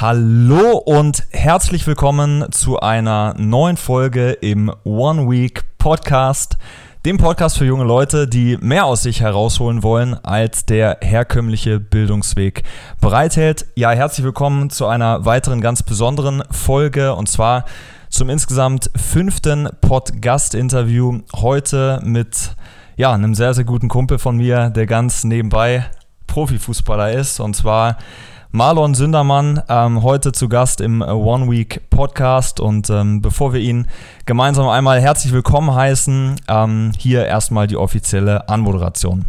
Hallo und herzlich willkommen zu einer neuen Folge im One Week Podcast, dem Podcast für junge Leute, die mehr aus sich herausholen wollen, als der herkömmliche Bildungsweg bereithält. Ja, herzlich willkommen zu einer weiteren ganz besonderen Folge und zwar zum insgesamt fünften Pod-Gast-Interview heute mit ja, einem sehr, sehr guten Kumpel von mir, der ganz nebenbei Profifußballer ist und zwar Marlon Sündermann, ähm, heute zu Gast im äh, One Week Podcast. Und ähm, bevor wir ihn gemeinsam einmal herzlich willkommen heißen, ähm, hier erstmal die offizielle Anmoderation.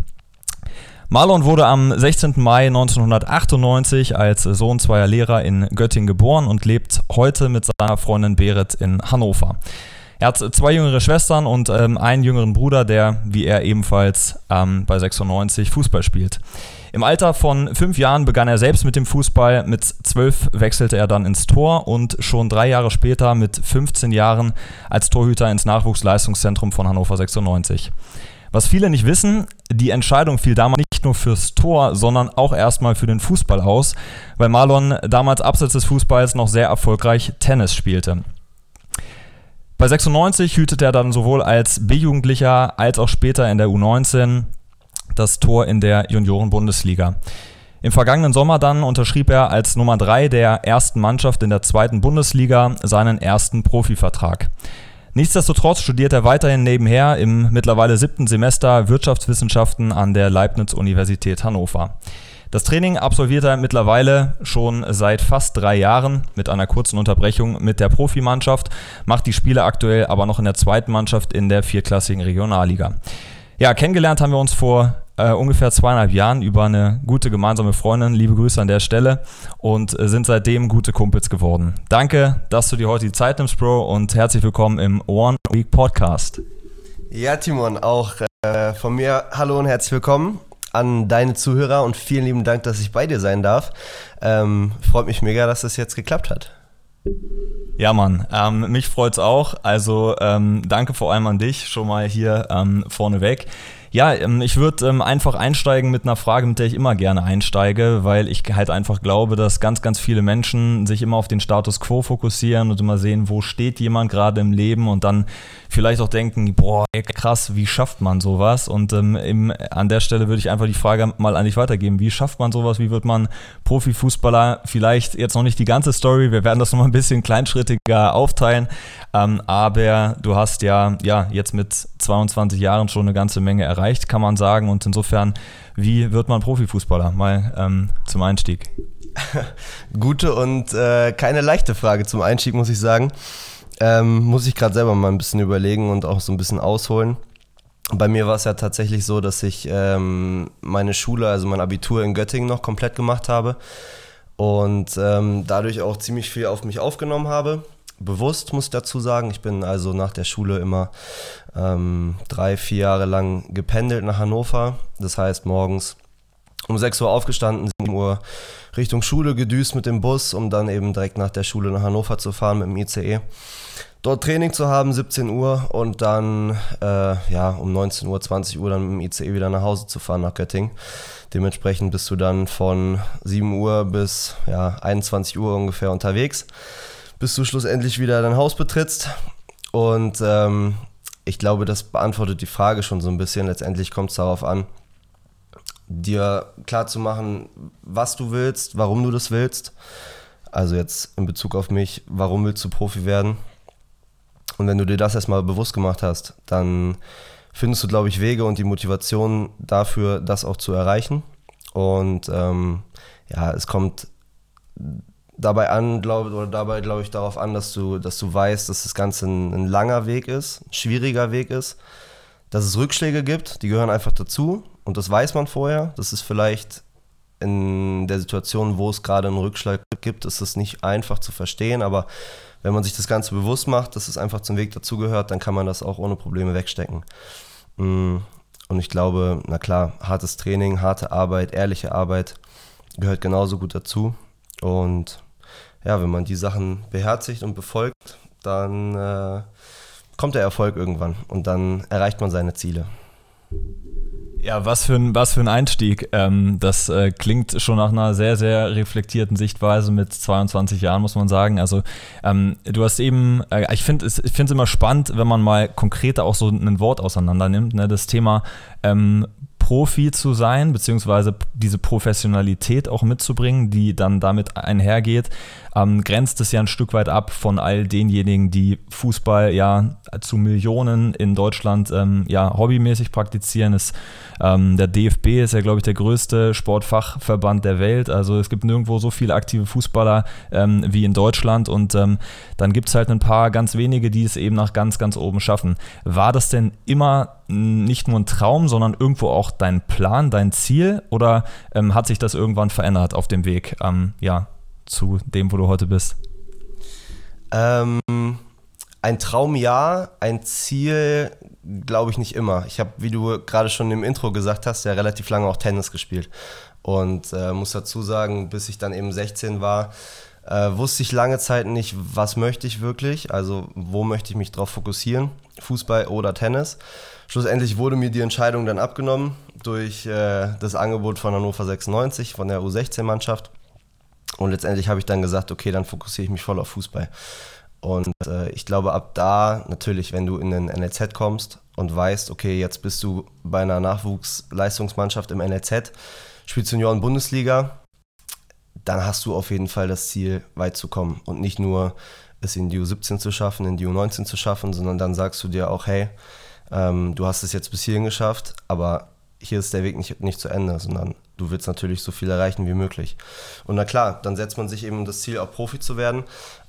Marlon wurde am 16. Mai 1998 als Sohn zweier Lehrer in Göttingen geboren und lebt heute mit seiner Freundin Berit in Hannover. Er hat zwei jüngere Schwestern und ähm, einen jüngeren Bruder, der wie er ebenfalls ähm, bei 96 Fußball spielt. Im Alter von fünf Jahren begann er selbst mit dem Fußball. Mit zwölf wechselte er dann ins Tor und schon drei Jahre später mit 15 Jahren als Torhüter ins Nachwuchsleistungszentrum von Hannover 96. Was viele nicht wissen, die Entscheidung fiel damals nicht nur fürs Tor, sondern auch erstmal für den Fußball aus, weil Marlon damals abseits des Fußballs noch sehr erfolgreich Tennis spielte. Bei 96 hütete er dann sowohl als B-Jugendlicher als auch später in der U19 das Tor in der Junioren-Bundesliga. Im vergangenen Sommer dann unterschrieb er als Nummer 3 der ersten Mannschaft in der zweiten Bundesliga seinen ersten Profivertrag. Nichtsdestotrotz studiert er weiterhin nebenher im mittlerweile siebten Semester Wirtschaftswissenschaften an der Leibniz-Universität Hannover. Das Training absolviert er mittlerweile schon seit fast drei Jahren mit einer kurzen Unterbrechung mit der Profimannschaft, macht die Spiele aktuell aber noch in der zweiten Mannschaft in der vierklassigen Regionalliga. Ja, kennengelernt haben wir uns vor äh, ungefähr zweieinhalb Jahren über eine gute gemeinsame Freundin. Liebe Grüße an der Stelle und äh, sind seitdem gute Kumpels geworden. Danke, dass du dir heute die Zeit nimmst, Bro, und herzlich willkommen im One Week Podcast. Ja, Timon, auch äh, von mir hallo und herzlich willkommen an deine Zuhörer und vielen lieben Dank, dass ich bei dir sein darf. Ähm, freut mich mega, dass das jetzt geklappt hat. Ja, Mann, ähm, mich freut's auch. Also ähm, danke vor allem an dich schon mal hier ähm, vorneweg. Ja, ähm, ich würde ähm, einfach einsteigen mit einer Frage, mit der ich immer gerne einsteige, weil ich halt einfach glaube, dass ganz, ganz viele Menschen sich immer auf den Status quo fokussieren und immer sehen, wo steht jemand gerade im Leben und dann vielleicht auch denken, boah, krass, wie schafft man sowas? Und ähm, im, an der Stelle würde ich einfach die Frage mal an dich weitergeben. Wie schafft man sowas? Wie wird man Profifußballer? Vielleicht jetzt noch nicht die ganze Story, wir werden das nochmal ein bisschen kleinschrittiger aufteilen, ähm, aber du hast ja, ja jetzt mit 22 Jahren schon eine ganze Menge erreicht erreicht, kann man sagen. Und insofern, wie wird man Profifußballer? Mal ähm, zum Einstieg. Gute und äh, keine leichte Frage zum Einstieg, muss ich sagen. Ähm, muss ich gerade selber mal ein bisschen überlegen und auch so ein bisschen ausholen. Bei mir war es ja tatsächlich so, dass ich ähm, meine Schule, also mein Abitur in Göttingen noch komplett gemacht habe und ähm, dadurch auch ziemlich viel auf mich aufgenommen habe bewusst, muss ich dazu sagen. Ich bin also nach der Schule immer ähm, drei, vier Jahre lang gependelt nach Hannover. Das heißt, morgens um 6 Uhr aufgestanden, 7 Uhr Richtung Schule gedüst mit dem Bus, um dann eben direkt nach der Schule nach Hannover zu fahren mit dem ICE. Dort Training zu haben, 17 Uhr und dann äh, ja, um 19 Uhr, 20 Uhr dann mit dem ICE wieder nach Hause zu fahren nach Göttingen. Dementsprechend bist du dann von 7 Uhr bis ja, 21 Uhr ungefähr unterwegs bis du schlussendlich wieder dein Haus betrittst. Und ähm, ich glaube, das beantwortet die Frage schon so ein bisschen. Letztendlich kommt es darauf an, dir klar zu machen, was du willst, warum du das willst. Also jetzt in Bezug auf mich, warum willst du Profi werden? Und wenn du dir das erstmal bewusst gemacht hast, dann findest du, glaube ich, Wege und die Motivation dafür, das auch zu erreichen. Und ähm, ja, es kommt dabei an, glaube oder dabei glaube ich darauf an, dass du, dass du weißt, dass das Ganze ein, ein, langer Weg ist, ein schwieriger Weg ist, dass es Rückschläge gibt, die gehören einfach dazu und das weiß man vorher. Das ist vielleicht in der Situation, wo es gerade einen Rückschlag gibt, ist es nicht einfach zu verstehen, aber wenn man sich das Ganze bewusst macht, dass es einfach zum Weg dazugehört, dann kann man das auch ohne Probleme wegstecken. Mm, und ich glaube, na klar, hartes Training, harte Arbeit, ehrliche Arbeit gehört genauso gut dazu. Und ja, wenn man die Sachen beherzigt und befolgt, dann äh, kommt der Erfolg irgendwann und dann erreicht man seine Ziele. Ja, was für ein, was für ein Einstieg. Ähm, das äh, klingt schon nach einer sehr, sehr reflektierten Sichtweise mit 22 Jahren, muss man sagen. Also ähm, du hast eben, äh, ich finde es ich immer spannend, wenn man mal konkreter auch so ein Wort auseinander nimmt. Ne? Das Thema ähm, Profi zu sein, beziehungsweise diese Professionalität auch mitzubringen, die dann damit einhergeht, ähm, grenzt es ja ein Stück weit ab von all denjenigen, die Fußball ja zu Millionen in Deutschland ähm, ja hobbymäßig praktizieren. Es, ähm, der DFB ist ja, glaube ich, der größte Sportfachverband der Welt. Also es gibt nirgendwo so viele aktive Fußballer ähm, wie in Deutschland und ähm, dann gibt es halt ein paar ganz wenige, die es eben nach ganz, ganz oben schaffen. War das denn immer nicht nur ein Traum, sondern irgendwo auch dein Plan, dein Ziel? Oder ähm, hat sich das irgendwann verändert auf dem Weg ähm, ja, zu dem, wo du heute bist? Ähm, ein Traum ja, ein Ziel glaube ich nicht immer. Ich habe, wie du gerade schon im Intro gesagt hast, ja relativ lange auch Tennis gespielt. Und äh, muss dazu sagen, bis ich dann eben 16 war, äh, wusste ich lange Zeit nicht, was möchte ich wirklich, also wo möchte ich mich drauf fokussieren, Fußball oder Tennis. Schlussendlich wurde mir die Entscheidung dann abgenommen durch äh, das Angebot von Hannover 96, von der U16-Mannschaft. Und letztendlich habe ich dann gesagt, okay, dann fokussiere ich mich voll auf Fußball. Und äh, ich glaube, ab da, natürlich, wenn du in den NLZ kommst und weißt, okay, jetzt bist du bei einer Nachwuchsleistungsmannschaft im NLZ, spielst Junioren-Bundesliga, dann hast du auf jeden Fall das Ziel, weit zu kommen. Und nicht nur es in die U17 zu schaffen, in die U19 zu schaffen, sondern dann sagst du dir auch, hey, ähm, du hast es jetzt bis hierhin geschafft, aber hier ist der Weg nicht, nicht zu Ende, sondern du willst natürlich so viel erreichen wie möglich. Und na klar, dann setzt man sich eben das Ziel, auch Profi zu werden.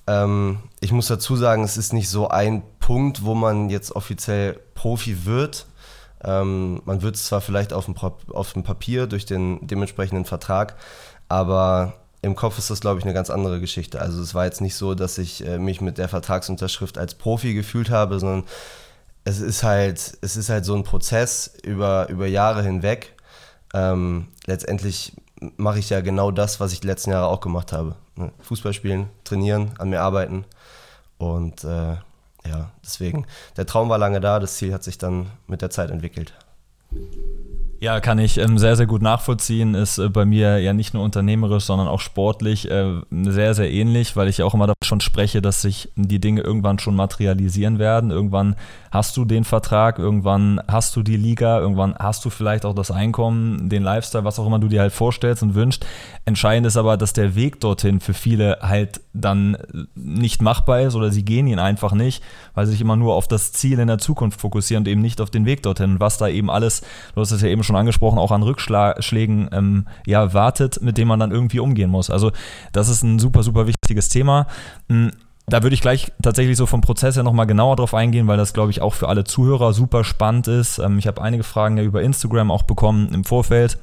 Ähm, ich muss dazu sagen, es ist nicht so ein Punkt, wo man jetzt offiziell Profi wird. Ähm, man wird es zwar vielleicht auf dem, auf dem Papier durch den dementsprechenden Vertrag, aber im Kopf ist das, glaube ich, eine ganz andere Geschichte. Also es war jetzt nicht so, dass ich äh, mich mit der Vertragsunterschrift als Profi gefühlt habe, sondern es ist halt, es ist halt so ein Prozess über, über Jahre hinweg. Ähm, letztendlich mache ich ja genau das, was ich die letzten Jahre auch gemacht habe. Ne? Fußball spielen, trainieren, an mir arbeiten. Und äh, ja, deswegen, der Traum war lange da, das Ziel hat sich dann mit der Zeit entwickelt. Ja, kann ich ähm, sehr, sehr gut nachvollziehen. Ist äh, bei mir ja nicht nur unternehmerisch, sondern auch sportlich äh, sehr, sehr ähnlich, weil ich ja auch immer davon spreche, dass sich die Dinge irgendwann schon materialisieren werden. Irgendwann hast du den Vertrag, irgendwann hast du die Liga, irgendwann hast du vielleicht auch das Einkommen, den Lifestyle, was auch immer du dir halt vorstellst und wünschst. Entscheidend ist aber, dass der Weg dorthin für viele halt dann nicht machbar ist oder sie gehen ihn einfach nicht, weil sie sich immer nur auf das Ziel in der Zukunft fokussieren und eben nicht auf den Weg dorthin. Was da eben alles, du hast es ja eben schon angesprochen, auch an Rückschlägen ähm, ja, wartet, mit dem man dann irgendwie umgehen muss. Also das ist ein super, super wichtiges Thema. Hm, da würde ich gleich tatsächlich so vom Prozess her nochmal genauer drauf eingehen, weil das, glaube ich, auch für alle Zuhörer super spannend ist. Ähm, ich habe einige Fragen ja über Instagram auch bekommen im Vorfeld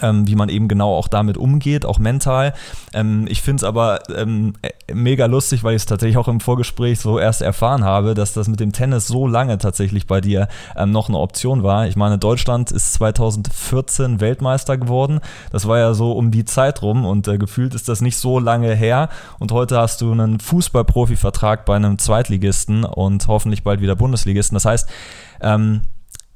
ähm, wie man eben genau auch damit umgeht, auch mental. Ähm, ich finde es aber ähm, mega lustig, weil ich es tatsächlich auch im Vorgespräch so erst erfahren habe, dass das mit dem Tennis so lange tatsächlich bei dir ähm, noch eine Option war. Ich meine, Deutschland ist 2014 Weltmeister geworden. Das war ja so um die Zeit rum und äh, gefühlt ist das nicht so lange her. Und heute hast du einen Fußballprofi-Vertrag bei einem Zweitligisten und hoffentlich bald wieder Bundesligisten. Das heißt, ähm,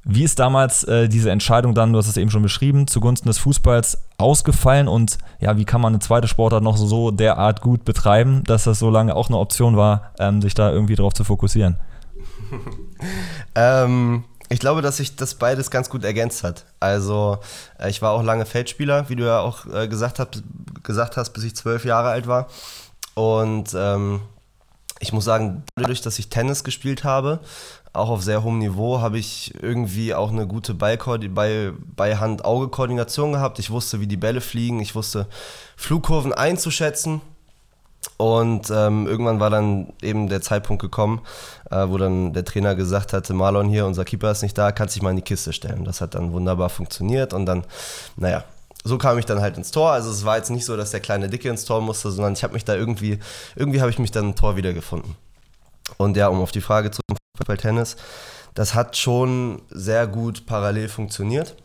wie ist damals äh, diese Entscheidung dann, du hast es eben schon beschrieben, zugunsten des Fußballs ausgefallen und ja, wie kann man eine zweite Sportart noch so derart gut betreiben, dass das so lange auch eine Option war, ähm, sich da irgendwie drauf zu fokussieren? ähm, ich glaube, dass sich das beides ganz gut ergänzt hat. Also äh, ich war auch lange Feldspieler, wie du ja auch äh, gesagt, hast, gesagt hast, bis ich zwölf Jahre alt war. Und ähm, ich muss sagen, dadurch, dass ich Tennis gespielt habe, auch auf sehr hohem Niveau, habe ich irgendwie auch eine gute Beihand-Auge-Koordination gehabt. Ich wusste, wie die Bälle fliegen, ich wusste Flugkurven einzuschätzen. Und ähm, irgendwann war dann eben der Zeitpunkt gekommen, äh, wo dann der Trainer gesagt hatte, Marlon hier, unser Keeper ist nicht da, kannst dich mal in die Kiste stellen. Das hat dann wunderbar funktioniert und dann, naja, so kam ich dann halt ins Tor. Also es war jetzt nicht so, dass der kleine Dicke ins Tor musste, sondern ich habe mich da irgendwie, irgendwie habe ich mich dann im Tor wiedergefunden. Und ja, um auf die Frage zu Fußball, Tennis, das hat schon sehr gut parallel funktioniert.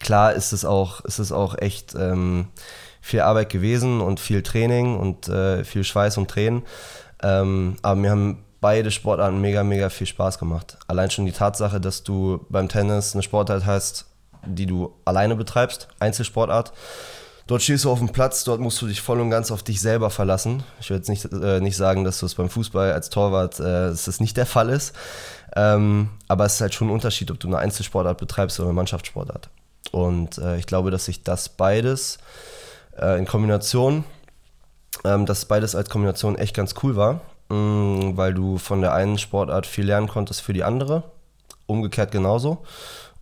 Klar ist es auch, ist es auch echt ähm, viel Arbeit gewesen und viel Training und äh, viel Schweiß und Tränen. Ähm, aber mir haben beide Sportarten mega, mega viel Spaß gemacht. Allein schon die Tatsache, dass du beim Tennis eine Sportart hast, die du alleine betreibst, Einzelsportart. Dort stehst du auf dem Platz, dort musst du dich voll und ganz auf dich selber verlassen. Ich will jetzt nicht, äh, nicht sagen, dass du es beim Fußball als Torwart, äh, das nicht der Fall ist. Ähm, aber es ist halt schon ein Unterschied, ob du eine Einzelsportart betreibst oder eine Mannschaftssportart. Und äh, ich glaube, dass sich das beides äh, in Kombination, ähm, dass beides als Kombination echt ganz cool war, mh, mm, weil du von der einen Sportart viel lernen konntest für die andere, umgekehrt genauso.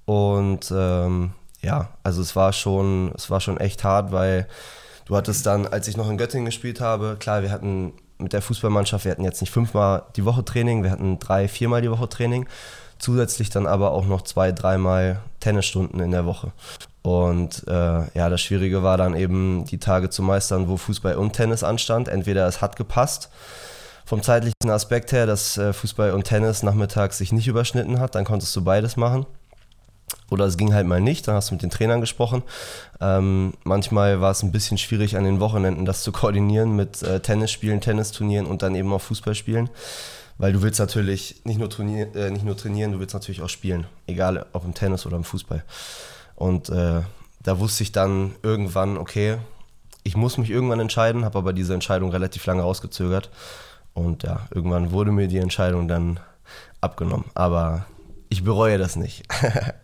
Und ähm, ja, also es war schon, es war schon echt hart, weil du hattest dann, als ich noch in Göttingen gespielt habe, klar, wir hatten mit der Fußballmannschaft, wir hatten jetzt nicht fünfmal die Woche Training, wir hatten drei, viermal die Woche Training. Zusätzlich dann aber auch noch zwei, dreimal Tennisstunden in der Woche. Und äh, ja, das Schwierige war dann eben die Tage zu meistern, wo Fußball und Tennis anstand. Entweder es hat gepasst vom zeitlichen Aspekt her, dass äh, Fußball und Tennis nachmittags sich nicht überschnitten hat, dann konntest du beides machen. Oder es ging halt mal nicht, dann hast du mit den Trainern gesprochen. Ähm, manchmal war es ein bisschen schwierig an den Wochenenden, das zu koordinieren mit äh, Tennisspielen, Tennisturnieren und dann eben auch Fußballspielen. Weil du willst natürlich nicht nur, trainier, äh, nicht nur trainieren, du willst natürlich auch spielen. Egal ob im Tennis oder im Fußball. Und äh, da wusste ich dann irgendwann, okay, ich muss mich irgendwann entscheiden, habe aber diese Entscheidung relativ lange rausgezögert. Und ja, irgendwann wurde mir die Entscheidung dann abgenommen. Aber ich bereue das nicht.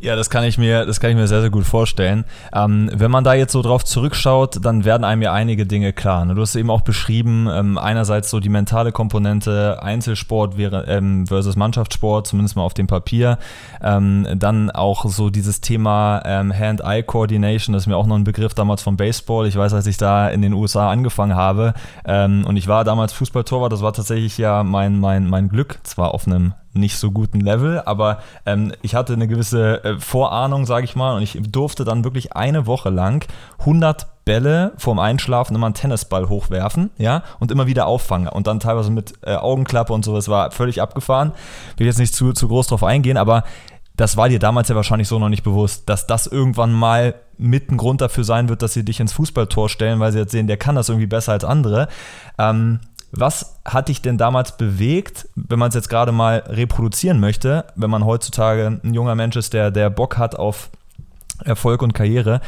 Ja, das kann ich mir, das kann ich mir sehr, sehr gut vorstellen. Ähm, wenn man da jetzt so drauf zurückschaut, dann werden einem ja einige Dinge klar. Ne? Du hast eben auch beschrieben, ähm, einerseits so die mentale Komponente Einzelsport ähm, versus Mannschaftssport, zumindest mal auf dem Papier. Ähm, dann auch so dieses Thema ähm, Hand-Eye-Coordination, das ist mir auch noch ein Begriff damals vom Baseball. Ich weiß, als ich da in den USA angefangen habe und ich war damals Fußballtorwart, das war tatsächlich ja mein, mein, mein Glück, zwar auf einem nicht so guten Level, aber ähm, ich hatte eine gewisse äh, Vorahnung, sage ich mal, und ich durfte dann wirklich eine Woche lang 100 Bälle vorm Einschlafen immer einen Tennisball hochwerfen, ja, und immer wieder auffangen und dann teilweise mit äh, Augenklappe und so, das war völlig abgefahren. Will jetzt nicht zu, zu groß drauf eingehen, aber das war dir damals ja wahrscheinlich so noch nicht bewusst, dass das irgendwann mal mit ein Grund dafür sein wird, dass sie dich ins Fußballtor stellen, weil sie jetzt sehen, der kann das irgendwie besser als andere. Ähm, was hat dich denn damals bewegt, wenn man es jetzt gerade mal reproduzieren möchte, wenn man heutzutage ein junger Mensch ist, der, der Bock hat auf Erfolg und Karriere?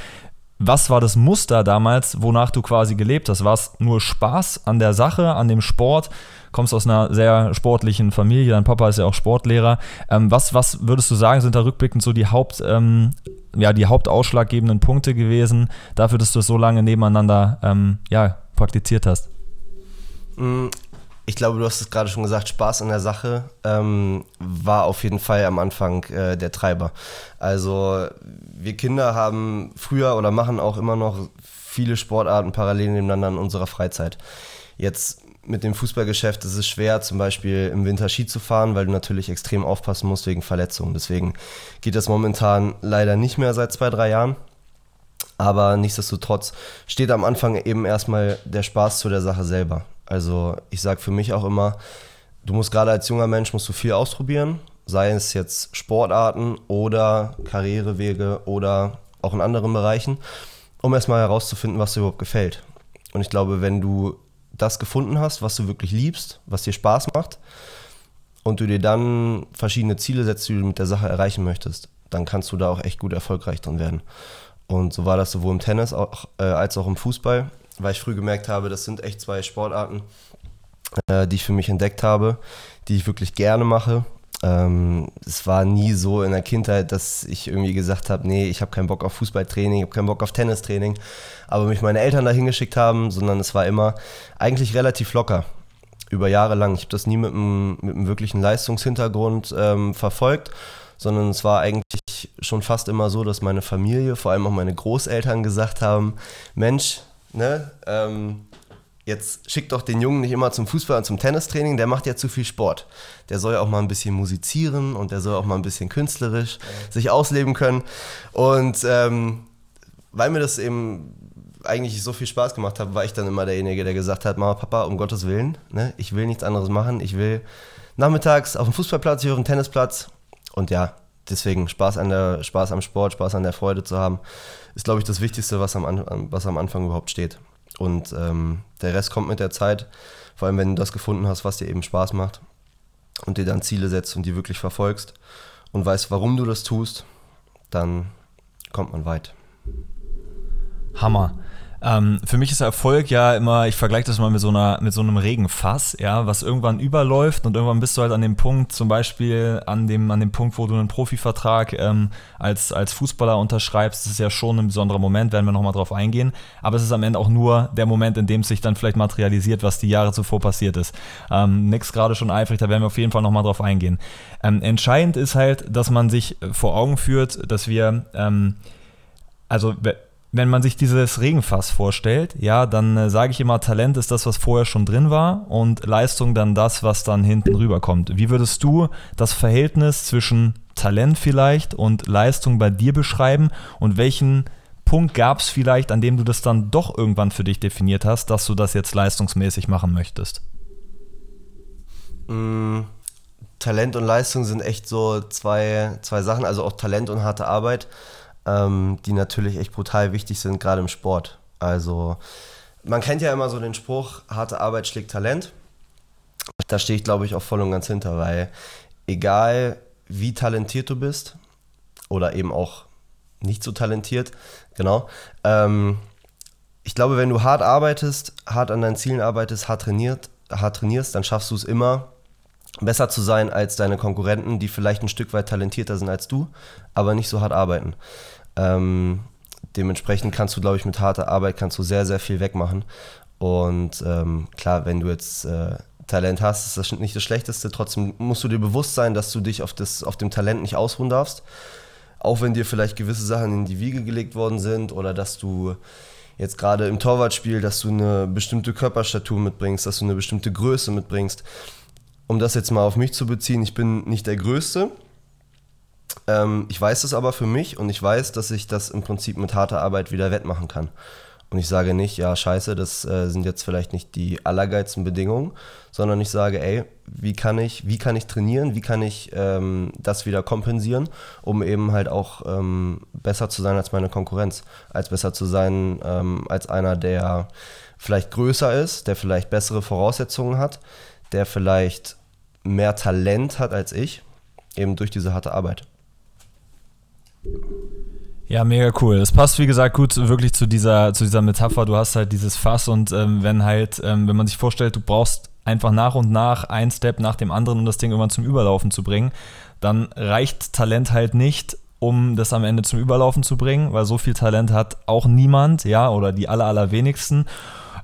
Was war das Muster damals, wonach du quasi gelebt hast? War es nur Spaß an der Sache, an dem Sport? Kommst aus einer sehr sportlichen Familie, dein Papa ist ja auch Sportlehrer. Ähm, was, was würdest du sagen, sind da rückblickend so die Haupt, ähm, ja, die hauptausschlaggebenden Punkte gewesen, dafür, dass du es so lange nebeneinander ähm, ja, praktiziert hast? Mm, ich glaube, du hast es gerade schon gesagt, Spaß an der Sache ähm, war auf jeden Fall am Anfang äh, der Treiber. Also wir Kinder haben früher oder machen auch immer noch viele Sportarten parallel nebeneinander in unserer Freizeit. Jetzt mit dem Fußballgeschäft ist es schwer, zum Beispiel im Winter Ski zu fahren, weil du natürlich extrem aufpassen musst wegen Verletzungen. Deswegen geht das momentan leider nicht mehr seit zwei, drei Jahren. Aber nichtsdestotrotz steht am Anfang eben erstmal der Spaß zu der Sache selber. Also ich sage für mich auch immer, du musst gerade als junger Mensch musst du viel ausprobieren, sei es jetzt Sportarten oder Karrierewege oder auch in anderen Bereichen, um erstmal herauszufinden, was dir überhaupt gefällt. Und ich glaube, wenn du das gefunden hast, was du wirklich liebst, was dir Spaß macht, und du dir dann verschiedene Ziele setzt, die du mit der Sache erreichen möchtest, dann kannst du da auch echt gut erfolgreich drin werden. Und so war das sowohl im Tennis auch, äh, als auch im Fußball weil ich früh gemerkt habe, das sind echt zwei Sportarten, äh, die ich für mich entdeckt habe, die ich wirklich gerne mache. Ähm, es war nie so in der Kindheit, dass ich irgendwie gesagt habe, nee, ich habe keinen Bock auf Fußballtraining, ich habe keinen Bock auf Tennistraining, aber mich meine Eltern dahin geschickt haben, sondern es war immer eigentlich relativ locker über Jahre lang. Ich habe das nie mit einem, mit einem wirklichen Leistungshintergrund ähm, verfolgt, sondern es war eigentlich schon fast immer so, dass meine Familie, vor allem auch meine Großeltern gesagt haben, Mensch, ne, ähm, jetzt schick doch den Jungen nicht immer zum Fußball und zum Tennistraining, der macht ja zu viel Sport. Der soll ja auch mal ein bisschen musizieren und der soll auch mal ein bisschen künstlerisch ja. sich ausleben können. Und ähm, weil mir das eben eigentlich so viel Spaß gemacht hat, war ich dann immer derjenige, der gesagt hat, Mama, Papa, um Gottes Willen, ne, ich will nichts anderes machen, ich will nachmittags auf dem Fußballplatz, ich auf dem Tennisplatz und ja, deswegen Spaß, an der, Spaß am Sport, Spaß an der Freude zu haben ist, glaube ich, das Wichtigste, was am, was am Anfang überhaupt steht. Und ähm, der Rest kommt mit der Zeit, vor allem wenn du das gefunden hast, was dir eben Spaß macht und dir dann Ziele setzt und die wirklich verfolgst und weißt, warum du das tust, dann kommt man weit. Hammer. Ähm, für mich ist Erfolg ja immer, ich vergleiche das mal mit so, einer, mit so einem Regenfass, ja, was irgendwann überläuft und irgendwann bist du halt an dem Punkt, zum Beispiel an dem, an dem Punkt, wo du einen Profivertrag ähm, als, als Fußballer unterschreibst, das ist ja schon ein besonderer Moment, werden wir nochmal drauf eingehen, aber es ist am Ende auch nur der Moment, in dem es sich dann vielleicht materialisiert, was die Jahre zuvor passiert ist. Ähm, Nix gerade schon eifrig, da werden wir auf jeden Fall nochmal drauf eingehen. Ähm, entscheidend ist halt, dass man sich vor Augen führt, dass wir, ähm, also wenn man sich dieses Regenfass vorstellt, ja, dann äh, sage ich immer, Talent ist das, was vorher schon drin war und Leistung dann das, was dann hinten rüberkommt. Wie würdest du das Verhältnis zwischen Talent vielleicht und Leistung bei dir beschreiben und welchen Punkt gab es vielleicht, an dem du das dann doch irgendwann für dich definiert hast, dass du das jetzt leistungsmäßig machen möchtest? Mm, Talent und Leistung sind echt so zwei, zwei Sachen, also auch Talent und harte Arbeit ähm, die natürlich echt brutal wichtig sind, gerade im Sport. Also man kennt ja immer so den Spruch, harte Arbeit schlägt Talent. Da stehe ich, glaube ich, auch voll und ganz hinter, weil egal wie talentiert du bist oder eben auch nicht so talentiert, genau, ähm, ich glaube, wenn du hart arbeitest, hart an deinen Zielen arbeitest, hart, trainiert, hart trainierst, dann schaffst du es immer, besser zu sein als deine Konkurrenten, die vielleicht ein Stück weit talentierter sind als du, aber nicht so hart arbeiten. Ähm, dementsprechend kannst du, glaube ich, mit harter Arbeit kannst du sehr, sehr viel wegmachen. Und ähm, klar, wenn du jetzt äh, Talent hast, ist das nicht das Schlechteste. Trotzdem musst du dir bewusst sein, dass du dich auf, das, auf dem Talent nicht ausruhen darfst. Auch wenn dir vielleicht gewisse Sachen in die Wiege gelegt worden sind oder dass du jetzt gerade im Torwartspiel, dass du eine bestimmte Körperstatur mitbringst, dass du eine bestimmte Größe mitbringst. Um das jetzt mal auf mich zu beziehen, ich bin nicht der Größte, ähm, ich weiß es aber für mich und ich weiß, dass ich das im Prinzip mit harter Arbeit wieder wettmachen kann. Und ich sage nicht, ja, scheiße, das äh, sind jetzt vielleicht nicht die allergeilsten Bedingungen, sondern ich sage, ey, wie kann ich, wie kann ich trainieren, wie kann ich ähm, das wieder kompensieren, um eben halt auch ähm, besser zu sein als meine Konkurrenz, als besser zu sein ähm, als einer, der vielleicht größer ist, der vielleicht bessere Voraussetzungen hat, der vielleicht mehr Talent hat als ich, eben durch diese harte Arbeit. Ja, mega cool. Das passt, wie gesagt, gut wirklich zu dieser, zu dieser Metapher. Du hast halt dieses Fass und ähm, wenn halt, ähm, wenn man sich vorstellt, du brauchst einfach nach und nach ein Step nach dem anderen, um das Ding irgendwann zum Überlaufen zu bringen, dann reicht Talent halt nicht, um das am Ende zum Überlaufen zu bringen, weil so viel Talent hat auch niemand, ja, oder die aller, allerwenigsten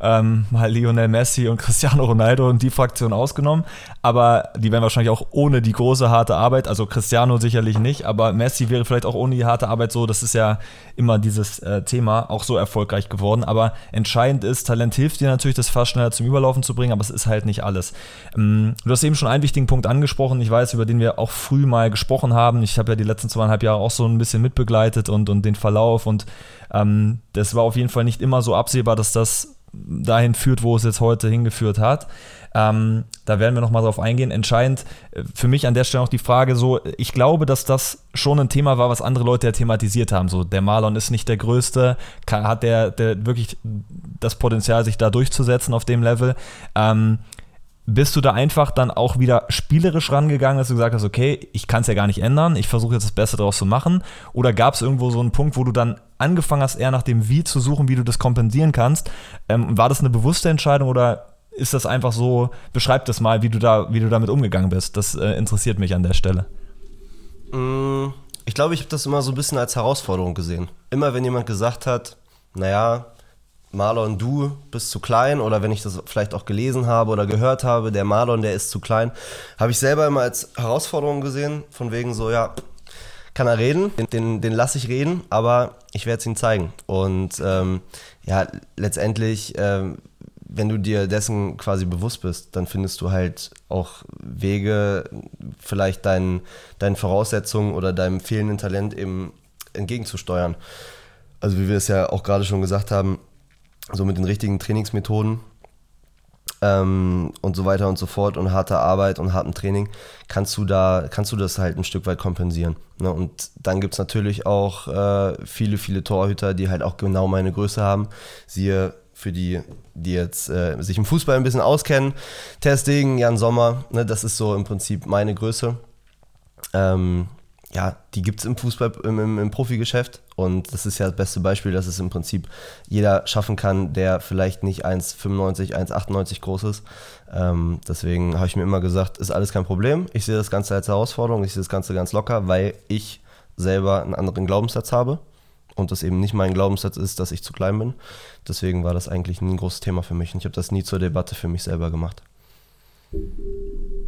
ähm, mal Lionel Messi und Cristiano Ronaldo und die Fraktion ausgenommen. Aber die wären wahrscheinlich auch ohne die große harte Arbeit, also Cristiano sicherlich nicht, aber Messi wäre vielleicht auch ohne die harte Arbeit so, das ist ja immer dieses äh, Thema, auch so erfolgreich geworden. Aber entscheidend ist, Talent hilft dir natürlich, das fast schneller zum Überlaufen zu bringen, aber es ist halt nicht alles. Ähm, du hast eben schon einen wichtigen Punkt angesprochen, ich weiß, über den wir auch früh mal gesprochen haben. Ich habe ja die letzten zweieinhalb Jahre auch so ein bisschen mitbegleitet und, und den Verlauf und ähm, das war auf jeden Fall nicht immer so absehbar, dass das dahin führt, wo es jetzt heute hingeführt hat. Ähm, da werden wir nochmal drauf eingehen. Entscheidend äh, für mich an der Stelle auch die Frage so, ich glaube, dass das schon ein Thema war, was andere Leute ja thematisiert haben. So, der Marlon ist nicht der Größte, hat der, der wirklich das Potenzial, sich da durchzusetzen auf dem Level. Ähm, bist du da einfach dann auch wieder spielerisch rangegangen, dass du gesagt hast, okay, ich kann es ja gar nicht ändern, ich versuche jetzt das Beste daraus zu machen? Oder gab es irgendwo so einen Punkt, wo du dann angefangen hast, eher nach dem Wie zu suchen, wie du das kompensieren kannst? Ähm, war das eine bewusste Entscheidung oder ist das einfach so, beschreib das mal, wie du, da, wie du damit umgegangen bist? Das äh, interessiert mich an der Stelle. Mm, ich glaube, ich habe das immer so ein bisschen als Herausforderung gesehen. Immer wenn jemand gesagt hat, naja, Marlon, du bist zu klein oder wenn ich das vielleicht auch gelesen habe oder gehört habe, der Marlon, der ist zu klein, habe ich selber immer als Herausforderung gesehen, von wegen so, ja, kann er reden, den, den, den lasse ich reden, aber ich werde es ihm zeigen. Und ähm, ja, letztendlich, ähm, wenn du dir dessen quasi bewusst bist, dann findest du halt auch Wege, vielleicht deinen, deinen Voraussetzungen oder deinem fehlenden Talent eben entgegenzusteuern. Also wie wir es ja auch gerade schon gesagt haben, so mit den richtigen Trainingsmethoden ähm, und so weiter und so fort und harter Arbeit und hartem Training, kannst du da, kannst du das halt ein Stück weit kompensieren. Ne? Und dann gibt es natürlich auch äh, viele, viele Torhüter, die halt auch genau meine Größe haben. Siehe für die, die jetzt äh, sich im Fußball ein bisschen auskennen. Testing, Jan Sommer, ne, das ist so im Prinzip meine Größe. Ähm, ja, die gibt es im Fußball, im, im, im, Profigeschäft. Und das ist ja das beste Beispiel, dass es im Prinzip jeder schaffen kann, der vielleicht nicht 1,95, 1,98 groß ist. Ähm, deswegen habe ich mir immer gesagt, ist alles kein Problem. Ich sehe das Ganze als Herausforderung, ich sehe das Ganze ganz locker, weil ich selber einen anderen Glaubenssatz habe und das eben nicht mein Glaubenssatz ist, dass ich zu klein bin. Deswegen war das eigentlich nie ein großes Thema für mich und ich habe das nie zur Debatte für mich selber gemacht.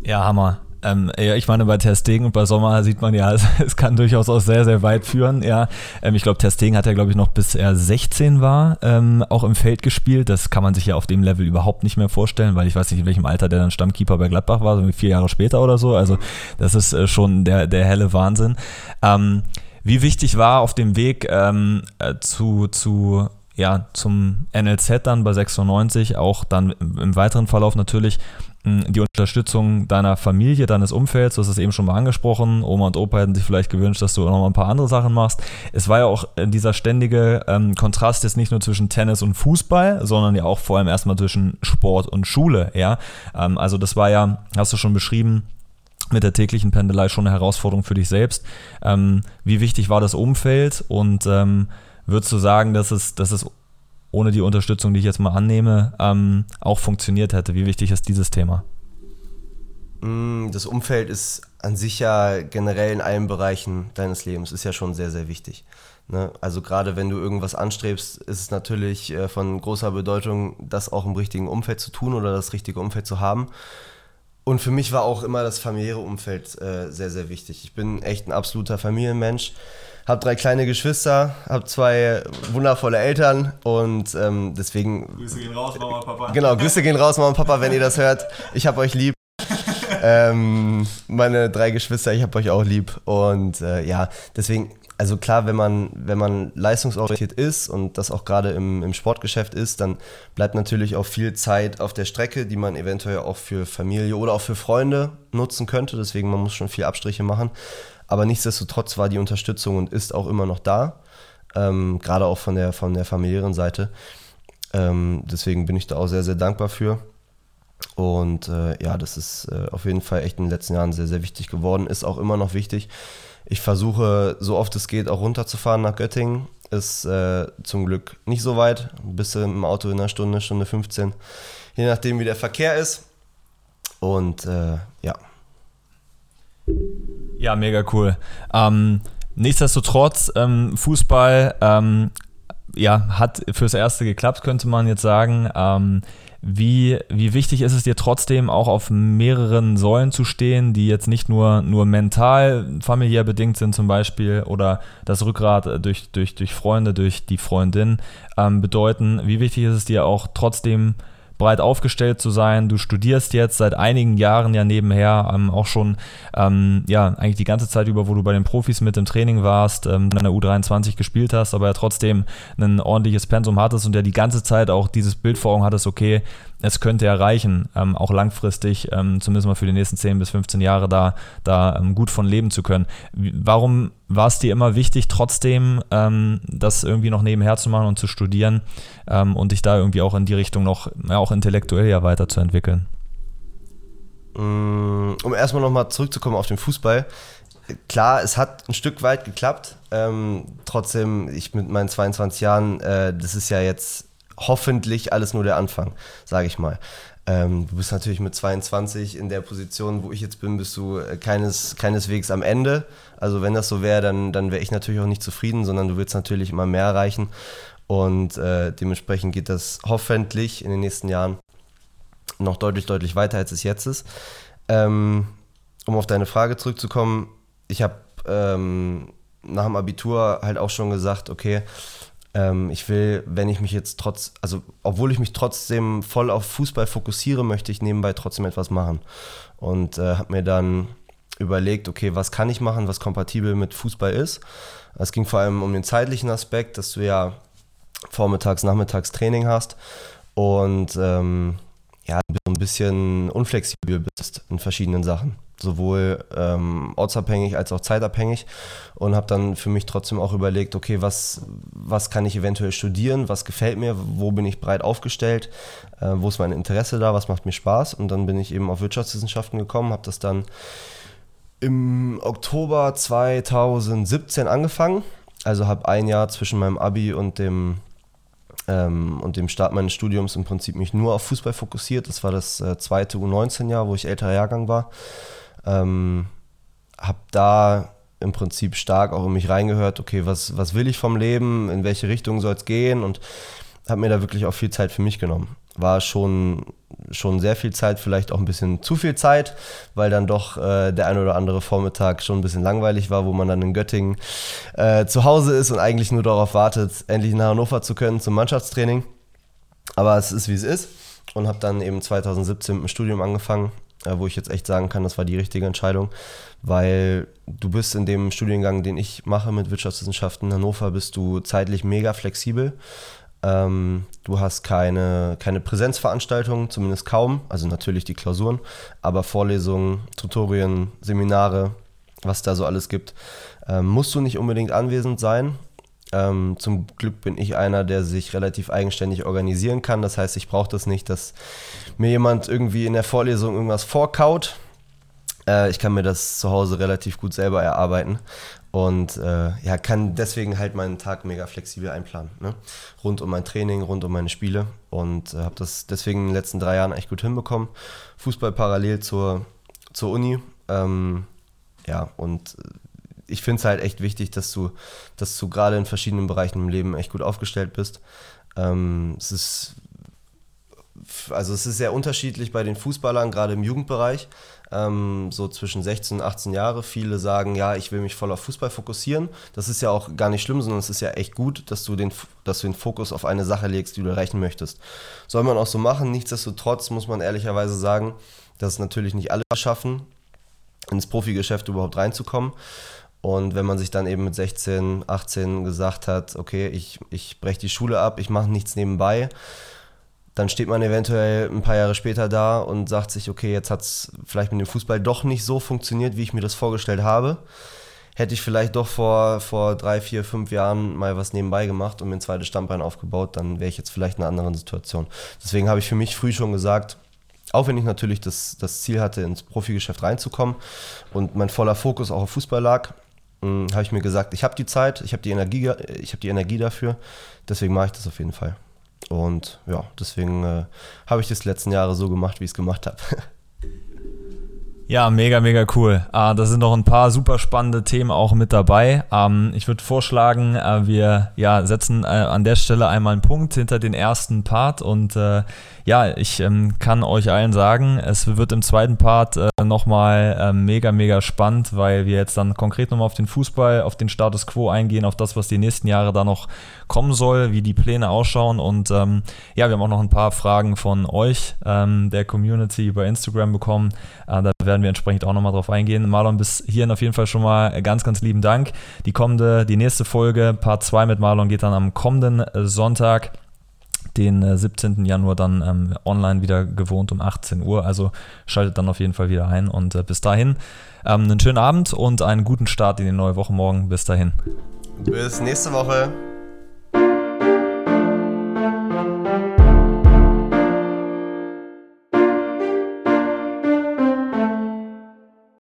Ja, Hammer. Ähm, ja, ich meine, bei Testing und bei Sommer sieht man ja, es, es kann durchaus auch sehr, sehr weit führen. Ja, ähm, ich glaube, Testing hat ja, glaube ich, noch bis er 16 war, ähm, auch im Feld gespielt. Das kann man sich ja auf dem Level überhaupt nicht mehr vorstellen, weil ich weiß nicht, in welchem Alter der dann Stammkeeper bei Gladbach war, so vier Jahre später oder so. Also, das ist äh, schon der, der helle Wahnsinn. Ähm, wie wichtig war auf dem Weg ähm, äh, zu, zu ja, zum NLZ dann bei 96, auch dann im weiteren Verlauf natürlich die Unterstützung deiner Familie, deines Umfelds, du hast es eben schon mal angesprochen, Oma und Opa hätten sich vielleicht gewünscht, dass du noch mal ein paar andere Sachen machst. Es war ja auch dieser ständige ähm, Kontrast jetzt nicht nur zwischen Tennis und Fußball, sondern ja auch vor allem erstmal zwischen Sport und Schule, ja. Ähm, also das war ja, hast du schon beschrieben, mit der täglichen Pendelei schon eine Herausforderung für dich selbst. Ähm, wie wichtig war das Umfeld und ähm, würdest du sagen, dass es, dass es ohne die Unterstützung, die ich jetzt mal annehme, ähm, auch funktioniert hätte? Wie wichtig ist dieses Thema? Mm, das Umfeld ist an sich ja generell in allen Bereichen deines Lebens ist ja schon sehr, sehr wichtig. Ne? Also gerade wenn du irgendwas anstrebst, ist es natürlich äh, von großer Bedeutung, das auch im richtigen Umfeld zu tun oder das richtige Umfeld zu haben. Und für mich war auch immer das familiäre Umfeld äh, sehr, sehr wichtig. Ich bin echt ein absoluter Familienmensch habe drei kleine Geschwister, habe zwei wundervolle Eltern und ähm, deswegen. Grüße gehen raus, Mama und Papa. Genau, Grüße gehen raus, Mama und Papa, wenn ihr das hört. Ich habe euch lieb. ähm, meine drei Geschwister, ich habe euch auch lieb. Und äh, ja, deswegen, also klar, wenn man, wenn man leistungsorientiert ist und das auch gerade im, im Sportgeschäft ist, dann bleibt natürlich auch viel Zeit auf der Strecke, die man eventuell auch für Familie oder auch für Freunde nutzen könnte. Deswegen, man muss schon viel Abstriche machen. Aber nichtsdestotrotz war die Unterstützung und ist auch immer noch da, ähm, gerade auch von der, von der familiären Seite. Ähm, deswegen bin ich da auch sehr, sehr dankbar für. Und äh, ja, das ist äh, auf jeden Fall echt in den letzten Jahren sehr, sehr wichtig geworden, ist auch immer noch wichtig. Ich versuche, so oft es geht, auch runterzufahren nach Göttingen. Ist äh, zum Glück nicht so weit. Bist du im Auto in einer Stunde, Stunde 15, je nachdem, wie der Verkehr ist. Und äh, ja. Ja, mega cool. Ähm, nichtsdestotrotz, ähm, Fußball ähm, ja, hat fürs Erste geklappt, könnte man jetzt sagen. Ähm, wie, wie wichtig ist es dir trotzdem auch auf mehreren Säulen zu stehen, die jetzt nicht nur, nur mental, familiär bedingt sind zum Beispiel oder das Rückgrat durch, durch, durch Freunde, durch die Freundin ähm, bedeuten? Wie wichtig ist es dir auch trotzdem breit aufgestellt zu sein. Du studierst jetzt seit einigen Jahren ja nebenher, ähm, auch schon ähm, ja eigentlich die ganze Zeit über, wo du bei den Profis mit im Training warst, ähm, in der U23 gespielt hast, aber ja trotzdem ein ordentliches Pensum hattest und ja die ganze Zeit auch dieses Bild vor Augen hattest, okay, es könnte erreichen, ähm, auch langfristig, ähm, zumindest mal für die nächsten 10 bis 15 Jahre da, da ähm, gut von leben zu können. Warum war es dir immer wichtig, trotzdem ähm, das irgendwie noch nebenher zu machen und zu studieren ähm, und dich da irgendwie auch in die Richtung noch, ja, auch intellektuell ja weiterzuentwickeln? Mm, um erstmal nochmal zurückzukommen auf den Fußball. Klar, es hat ein Stück weit geklappt. Ähm, trotzdem, ich mit meinen 22 Jahren, äh, das ist ja jetzt hoffentlich alles nur der Anfang, sage ich mal. Ähm, du bist natürlich mit 22 in der Position, wo ich jetzt bin, bist du äh, keines, keineswegs am Ende. Also wenn das so wäre, dann, dann wäre ich natürlich auch nicht zufrieden, sondern du willst natürlich immer mehr erreichen. Und äh, dementsprechend geht das hoffentlich in den nächsten Jahren noch deutlich, deutlich weiter, als es jetzt ist. Ähm, um auf deine Frage zurückzukommen, ich habe ähm, nach dem Abitur halt auch schon gesagt, okay, ähm, ich will, wenn ich mich jetzt trotz, also obwohl ich mich trotzdem voll auf Fußball fokussiere, möchte ich nebenbei trotzdem etwas machen. Und äh, habe mir dann überlegt, okay, was kann ich machen, was kompatibel mit Fußball ist. Es ging vor allem um den zeitlichen Aspekt, dass du ja vormittags, nachmittags Training hast und ähm, ja, ein bisschen unflexibel bist in verschiedenen Sachen. Sowohl ähm, ortsabhängig als auch zeitabhängig und habe dann für mich trotzdem auch überlegt, okay, was, was kann ich eventuell studieren, was gefällt mir, wo bin ich breit aufgestellt, äh, wo ist mein Interesse da, was macht mir Spaß? Und dann bin ich eben auf Wirtschaftswissenschaften gekommen, habe das dann im Oktober 2017 angefangen, also habe ein Jahr zwischen meinem Abi und dem ähm, und dem Start meines Studiums im Prinzip mich nur auf Fußball fokussiert. Das war das äh, zweite U19-Jahr, wo ich älterer Jahrgang war. Ähm, habe da im Prinzip stark auch in mich reingehört, okay, was, was will ich vom Leben, in welche Richtung soll es gehen und habe mir da wirklich auch viel Zeit für mich genommen. War schon, schon sehr viel Zeit, vielleicht auch ein bisschen zu viel Zeit, weil dann doch äh, der ein oder andere Vormittag schon ein bisschen langweilig war, wo man dann in Göttingen äh, zu Hause ist und eigentlich nur darauf wartet, endlich nach Hannover zu können zum Mannschaftstraining. Aber es ist, wie es ist und habe dann eben 2017 mit dem Studium angefangen wo ich jetzt echt sagen kann, das war die richtige Entscheidung, weil du bist in dem Studiengang, den ich mache mit Wirtschaftswissenschaften in Hannover, bist du zeitlich mega flexibel. Ähm, du hast keine, keine Präsenzveranstaltungen, zumindest kaum, also natürlich die Klausuren, aber Vorlesungen, Tutorien, Seminare, was da so alles gibt, ähm, musst du nicht unbedingt anwesend sein. Ähm, zum Glück bin ich einer, der sich relativ eigenständig organisieren kann. Das heißt, ich brauche das nicht, dass mir jemand irgendwie in der Vorlesung irgendwas vorkaut. Äh, ich kann mir das zu Hause relativ gut selber erarbeiten und äh, ja, kann deswegen halt meinen Tag mega flexibel einplanen. Ne? Rund um mein Training, rund um meine Spiele und äh, habe das deswegen in den letzten drei Jahren echt gut hinbekommen. Fußball parallel zur, zur Uni. Ähm, ja, und ich finde es halt echt wichtig, dass du, dass du gerade in verschiedenen Bereichen im Leben echt gut aufgestellt bist. Ähm, es ist also es ist sehr unterschiedlich bei den Fußballern, gerade im Jugendbereich, ähm, so zwischen 16 und 18 Jahre. Viele sagen, ja, ich will mich voll auf Fußball fokussieren. Das ist ja auch gar nicht schlimm, sondern es ist ja echt gut, dass du den, dass du den Fokus auf eine Sache legst, die du erreichen möchtest. Soll man auch so machen. Nichtsdestotrotz muss man ehrlicherweise sagen, dass es natürlich nicht alle schaffen, ins Profigeschäft überhaupt reinzukommen. Und wenn man sich dann eben mit 16, 18 gesagt hat, okay, ich, ich breche die Schule ab, ich mache nichts nebenbei, dann steht man eventuell ein paar Jahre später da und sagt sich, okay, jetzt hat es vielleicht mit dem Fußball doch nicht so funktioniert, wie ich mir das vorgestellt habe. Hätte ich vielleicht doch vor, vor drei, vier, fünf Jahren mal was nebenbei gemacht und mir ein zweites Stammbein aufgebaut, dann wäre ich jetzt vielleicht in einer anderen Situation. Deswegen habe ich für mich früh schon gesagt, auch wenn ich natürlich das, das Ziel hatte, ins Profigeschäft reinzukommen und mein voller Fokus auch auf Fußball lag, habe ich mir gesagt, ich habe die Zeit, ich habe die, Energie, ich hab die Energie dafür, deswegen mache ich das auf jeden Fall. Und ja, deswegen äh, habe ich das letzten Jahre so gemacht, wie ich es gemacht habe. Ja, mega, mega cool. Äh, da sind noch ein paar super spannende Themen auch mit dabei. Ähm, ich würde vorschlagen, äh, wir ja, setzen äh, an der Stelle einmal einen Punkt hinter den ersten Part und äh, ja, ich ähm, kann euch allen sagen, es wird im zweiten Part äh, nochmal äh, mega, mega spannend, weil wir jetzt dann konkret nochmal auf den Fußball, auf den Status quo eingehen, auf das, was die nächsten Jahre da noch kommen soll, wie die Pläne ausschauen. Und ähm, ja, wir haben auch noch ein paar Fragen von euch, ähm, der Community über Instagram bekommen. Äh, da werden wir entsprechend auch nochmal drauf eingehen. Marlon, bis hierhin auf jeden Fall schon mal ganz, ganz lieben Dank. Die kommende, die nächste Folge, Part 2 mit Marlon, geht dann am kommenden Sonntag den 17. Äh, Januar dann ähm, online wieder gewohnt um 18 Uhr. Also schaltet dann auf jeden Fall wieder ein. Und äh, bis dahin ähm, einen schönen Abend und einen guten Start in die neue Woche morgen. Bis dahin. Bis nächste Woche.